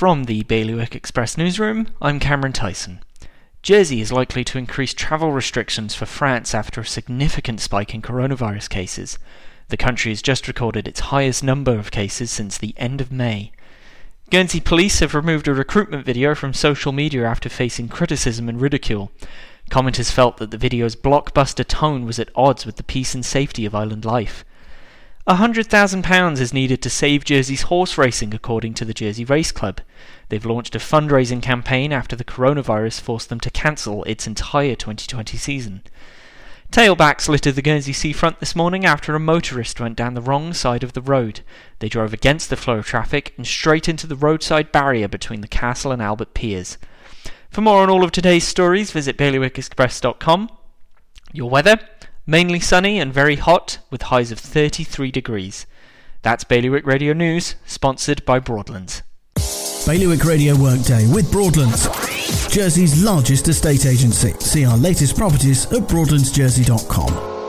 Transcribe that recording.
From the Bailiwick Express newsroom, I'm Cameron Tyson. Jersey is likely to increase travel restrictions for France after a significant spike in coronavirus cases. The country has just recorded its highest number of cases since the end of May. Guernsey police have removed a recruitment video from social media after facing criticism and ridicule. Commenters felt that the video's blockbuster tone was at odds with the peace and safety of island life. £100,000 is needed to save Jersey's horse racing, according to the Jersey Race Club. They've launched a fundraising campaign after the coronavirus forced them to cancel its entire 2020 season. Tailbacks littered the Guernsey seafront this morning after a motorist went down the wrong side of the road. They drove against the flow of traffic and straight into the roadside barrier between the Castle and Albert Piers. For more on all of today's stories, visit bailiwickexpress.com. Your weather? Mainly sunny and very hot, with highs of 33 degrees. That's Bailiwick Radio News, sponsored by Broadlands. Bailiwick Radio Workday with Broadlands, Jersey's largest estate agency. See our latest properties at broadlandsjersey.com.